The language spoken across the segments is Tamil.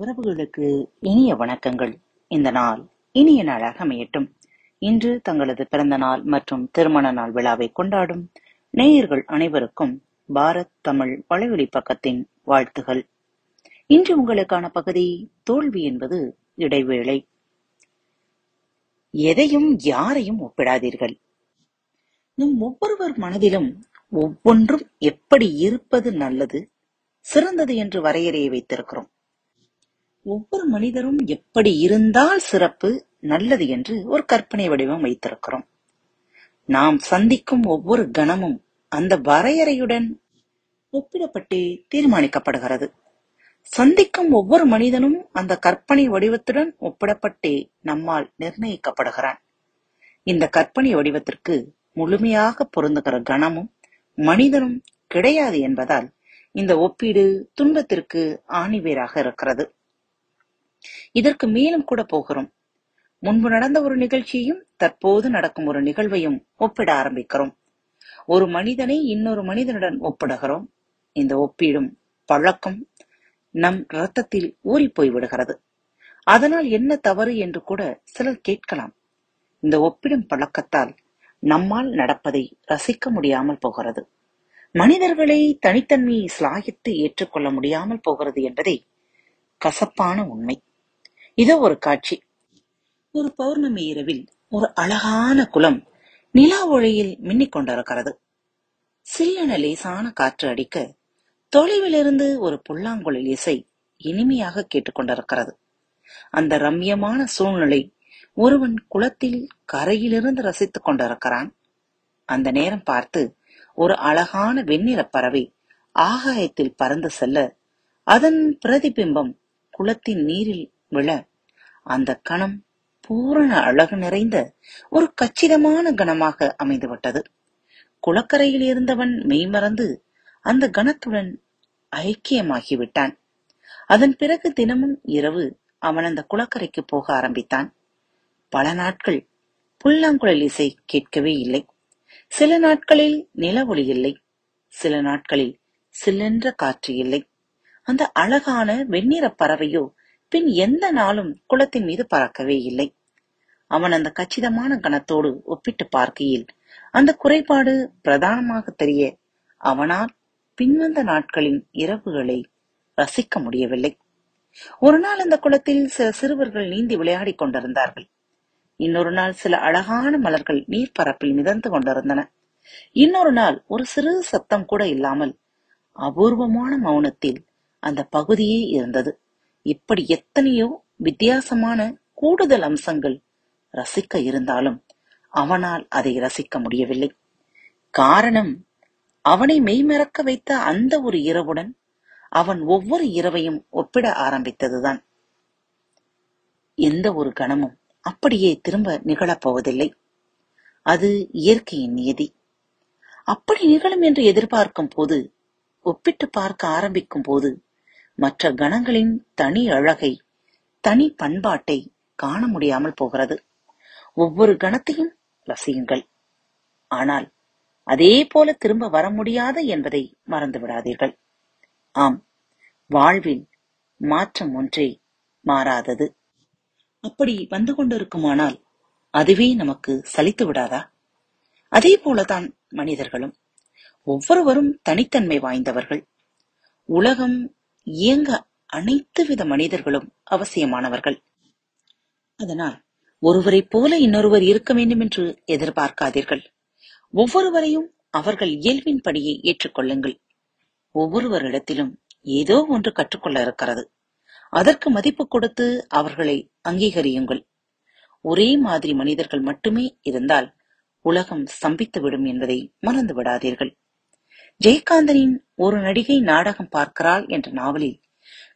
உறவுகளுக்கு இனிய வணக்கங்கள். இந்த நாள் இனிய நாளாக அமையட்டும். இன்று தங்களது பிறந்த நாள் மற்றும் திருமண நாள் விழாவை கொண்டாடும் நேயர்கள் அனைவருக்கும் பாரத் தமிழ் வலையொலி பக்கத்தின் வாழ்த்துகள். இன்று உங்களுக்கான பகுதி தோல்வி என்பது இடைவேளை. எதையும் யாரையும் ஒப்பிடாதீர்கள். நம் ஒவ்வொருவர் மனதிலும் ஒவ்வொன்றும் எப்படி இருப்பது நல்லது சிறந்தது என்று வரையறையை வைத்திருக்கிறோம். ஒவ்வொரு மனிதரும் எப்படி இருந்தால் சிறப்பு நல்லது என்று ஒரு கற்பனை வடிவம் வைத்திருக்கிறோம். நாம் சந்திக்கும் ஒவ்வொரு கணமும் அந்த வரையறையுடன் ஒப்பிடப்பட்டு தீர்மானிக்கப்படுகிறது. சந்திக்கும் ஒவ்வொரு மனிதனும் அந்த கற்பனை வடிவத்துடன் ஒப்பிடப்பட்டே நம்மால் நிர்ணயிக்கப்படுகிறான். இந்த கற்பனை வடிவத்திற்கு முழுமையாக பொருந்துகிற கணமும் மனிதனும் கிடையாது என்பதால் இந்த ஒப்பீடு துன்பத்திற்கு ஆணிவேராக இருக்கிறது. இதற்கு மேலும் கூட போகிறோம். முன்பு நடந்த ஒரு நிகழ்ச்சியையும் தற்போது நடக்கும் ஒரு நிகழ்வையும் ஒப்பிட ஆரம்பிக்கிறோம். ஒரு மனிதனை இன்னொரு மனிதனுடன் ஒப்பிடுகிறோம். இந்த ஒப்பீடும் பழக்கம் நம் இரத்தத்தில் ஊறிப்போய் விடுகிறது அதனால் என்ன தவறு என்று கூட சிலர் கேட்கலாம். இந்த ஒப்பிடும் பழக்கத்தால் நம்மால் நடப்பதை ரசிக்க முடியாமல் போகிறது. மனிதர்களை தனித்தன்மையை சிலாகித்து ஏற்றுக்கொள்ள முடியாமல் போகிறது என்பதே கசப்பான உண்மை. இதோ ஒரு காட்சி. ஒரு பௌர்ணமி இரவில் ஒரு அழகான குளம் நிலா ஒளியில் மின்னிக் கொண்டிருக்கிறது. சில்லென லேசான காற்று அடிக்க தொலைவிலிருந்து ஒரு புல்லாங்குழல் இசை இனிமையாக கேட்டுக்கொண்டிருக்கிறது அந்த ரம்யமான சூழ்நிலை ஒருவன் குளத்தில் கரையிலிருந்து ரசித்துக் கொண்டிருக்கிறான். அந்த நேரம் பார்த்து ஒரு அழகான வெண்ணிற பறவை ஆகாயத்தில் பறந்து செல்ல அதன் பிரதிபிம்பம் குளத்தின் நீரில் விழ அந்த கணம் பூரண அழகு நிறைந்த ஒரு கச்சிதமான கணமாக அமைந்துவிட்டது. குளக்கரையில் இருந்தவன் மெய்மறந்து அந்த கணத்துடன் ஐக்கியமாகிவிட்டான். அதன் பிறகு தினமும் இரவு அவன் அந்த குளக்கரைக்கு போக ஆரம்பித்தான். பல நாட்கள் புல்லாங்குழல் இசை கேட்கவே இல்லை. சில நாட்களில் நில ஒளி இல்லை. சில நாட்களில் சில்லென்ற காற்று இல்லை. அந்த அழகான வெண்ணிற பறவையோ பின் எந்த நாளும் குளத்தின் மீது பறக்கவே இல்லை. அவன் அந்த கச்சிதமான கணத்தோடு ஒப்பிட்டு பார்க்கையில் அந்த குறைபாடு பிரதானமாக தெரிய அவனால் பின்வந்த நாட்களின் இரவுகளை ரசிக்க முடியவில்லை. ஒரு நாள் அந்த குளத்தில் சில சிறுவர்கள் நீந்தி விளையாடிக் கொண்டிருந்தார்கள். இன்னொரு நாள் சில அழகான மலர்கள் நீர்ப்பரப்பில் மிதந்து கொண்டிருந்தன. இன்னொரு நாள் ஒரு சிறு சத்தம் கூட இல்லாமல் அபூர்வமான மௌனத்தில் அந்த பகுதியே இருந்தது. இப்படி எத்தனையோ வித்தியாசமான கூடுதல் அம்சங்கள் ரசிக்க இருந்தாலும் அவனால் அதை ரசிக்க முடியவில்லை. காரணம் அவனை மெய்மறக்க வைத்த அந்த ஒரு இரவுடன் அவன் ஒவ்வொரு இரவையும் ஒப்பிட ஆரம்பித்ததுதான். எந்த ஒரு கணமும் அப்படியே திரும்ப நிகழப்போவதில்லை அது இயற்கையின் நியதி. அப்படி நிகழும் என்று எதிர்பார்க்கும் போது ஒப்பிட்டு பார்க்க ஆரம்பிக்கும் போது மற்ற கணங்களின் தனி அழகை தனி பண்பாட்டை காண முடியாமல் போகிறது. ஒவ்வொரு கணத்தையும் ரசியுங்கள். ஆனால் அதே போல திரும்ப வர முடியாது என்பதை மறந்து விடாதீர்கள் ஆம் வாழ்வின் மாற்றம் ஒன்றே மாறாதது. அப்படி வந்து கொண்டிருக்குமானால் அதுவே நமக்கு சலித்து விடாதா? அதே போலதான் மனிதர்களும். ஒவ்வொருவரும் தனித்தன்மை வாய்ந்தவர்கள். உலகம் இயங்க அனைத்து வித மனிதர்களும் அவசியமானவர்கள். அதனால் ஒருவரைப் போல இன்னொருவர் இருக்க வேண்டும் என்று எதிர்பார்க்காதீர்கள். ஒவ்வொருவரையும் அவர்கள் இயல்பின் படியை ஏற்றுக்கொள்ளுங்கள். ஒவ்வொருவரிடத்திலும் ஏதோ ஒன்று கற்றுக்கொள்ள இருக்கிறது. அதற்கு மதிப்பு கொடுத்து அவர்களை அங்கீகரியுங்கள். ஒரே மாதிரி மனிதர்கள் மட்டுமே இருந்தால் உலகம் ஸ்தம்பித்துவிடும் என்பதை மறந்து விடாதீர்கள் ஜெயகாந்தனின் ஒரு நடிகை நாடகம் பார்க்கிறாள் என்ற நாவலில்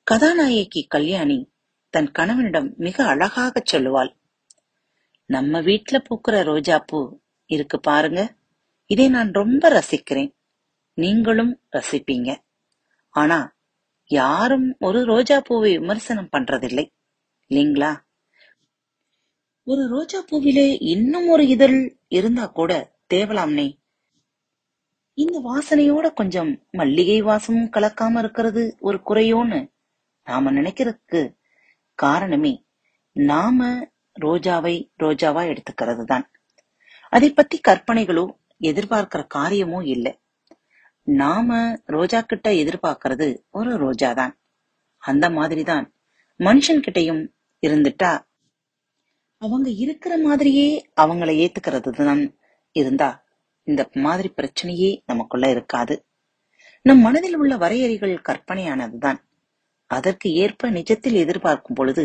கதாநாயகி கல்யாணி தன் கணவனிடம் மிக அழகாக சொல்லுவாள். நம்ம வீட்ல பூக்கிற ரோஜா பூ இருக்கு பாருங்க. இதை நான் ரொம்ப ரசிக்கிறேன். நீங்களும் ரசிப்பீங்க. ஆனா யாரும் ஒரு ரோஜா பூவை விமர்சனம் பண்றதில்லை. இல்லைங்களா? ஒரு ரோஜா பூவிலே இன்னும் ஒரு இதழ் இருந்தா கூட தேவலாம்னே. இந்த வாசனையோட கொஞ்சம் மல்லிகை வாசமும் கலக்காம இருக்கிறது ஒரு குறையோன்னு நாம நினைக்கிறதுக்கு காரணமே நாம ரோஜாவை ரோஜாவா எடுத்துக்கிறது தான் அதை பத்தி கற்பனைகளோ எதிர்பார்க்கிற காரியமோ இல்லை. நாம ரோஜா கிட்ட எதிர்பார்க்கறது ஒரு ரோஜா தான் அந்த மாதிரிதான் மனுஷன் கிட்டயும் இருந்துட்டா அவங்க இருக்கிற மாதிரியே அவங்கள ஏத்துக்கிறது தான் இருந்தா இந்த மாதிரி பிரச்சனையே நமக்குள்ள இருக்காது. நம் மனதில் உள்ள வரையறைகள் கற்பனையானதுதான். அதற்கு ஏற்ப நிஜத்தில் எதிர்பார்க்கும் பொழுது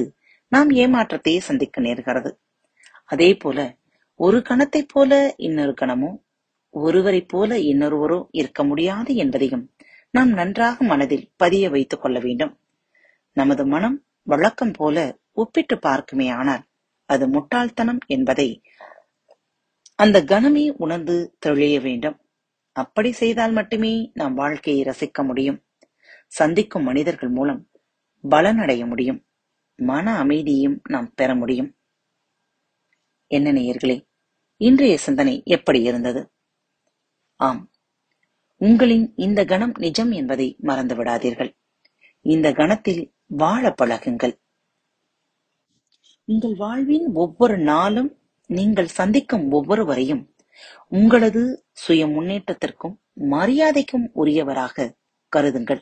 நாம் ஏமாற்றத்தையே சந்திக்க நேர்கிறது. அதே போல ஒரு கணத்தைப் போல இன்னொரு கணமோ ஒருவரைப் போல இன்னொருவரோ இருக்க முடியாது என்பதையும் நாம் நன்றாக மனதில் பதிய வைத்துக் கொள்ள வேண்டும். நமது மனம் வழக்கம் போல ஒப்பிட்டு பார்க்குமே ஆனால் அது முட்டாள்தனம் என்பதை அந்த கணமே உணர்ந்து தெளிய வேண்டும். அப்படி செய்தால் மட்டுமே நாம் வாழ்க்கையை ரசிக்க முடியும். சந்திக்கும் மனிதர்கள் மூலம் பலனடைய முடியும். மன அமைதியையும் நாம் பெற முடியும். என்ன நேயர்களே இன்றைய சிந்தனை எப்படி இருந்தது? ஆம் உங்களின் இந்த கணம் நிஜம் என்பதை மறந்து விடாதீர்கள். இந்த கணத்தில் வாழ பழகுங்கள். உங்கள் வாழ்வின் ஒவ்வொரு நாளும் நீங்கள் சந்திக்கும் ஒவ்வொருவரையும் உங்களது சுய முன்னேற்றத்திற்கும் மரியாதைக்கும் உரியவராக கருதுங்கள்.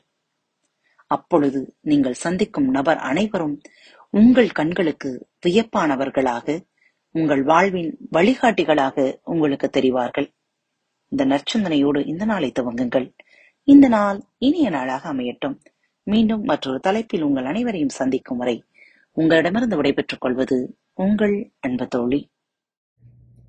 அப்பொழுது நீங்கள் சந்திக்கும் நபர் அனைவரும் உங்கள் கண்களுக்கு வியப்பானவர்களாக உங்கள் வாழ்வின் வழிகாட்டிகளாக உங்களுக்கு தெரிவார்கள். இந்த நற்சிந்தனையோடு இந்த நாளை துவங்குங்கள். இந்த நாள் இனிய நாளாக அமையட்டும். மீண்டும் மற்றொரு தலைப்பில் உங்கள் அனைவரையும் சந்திக்கும் வரை உங்களிடமிருந்து விடைபெற்றுக் கொள்வது உங்கள் அன்பு தோழி.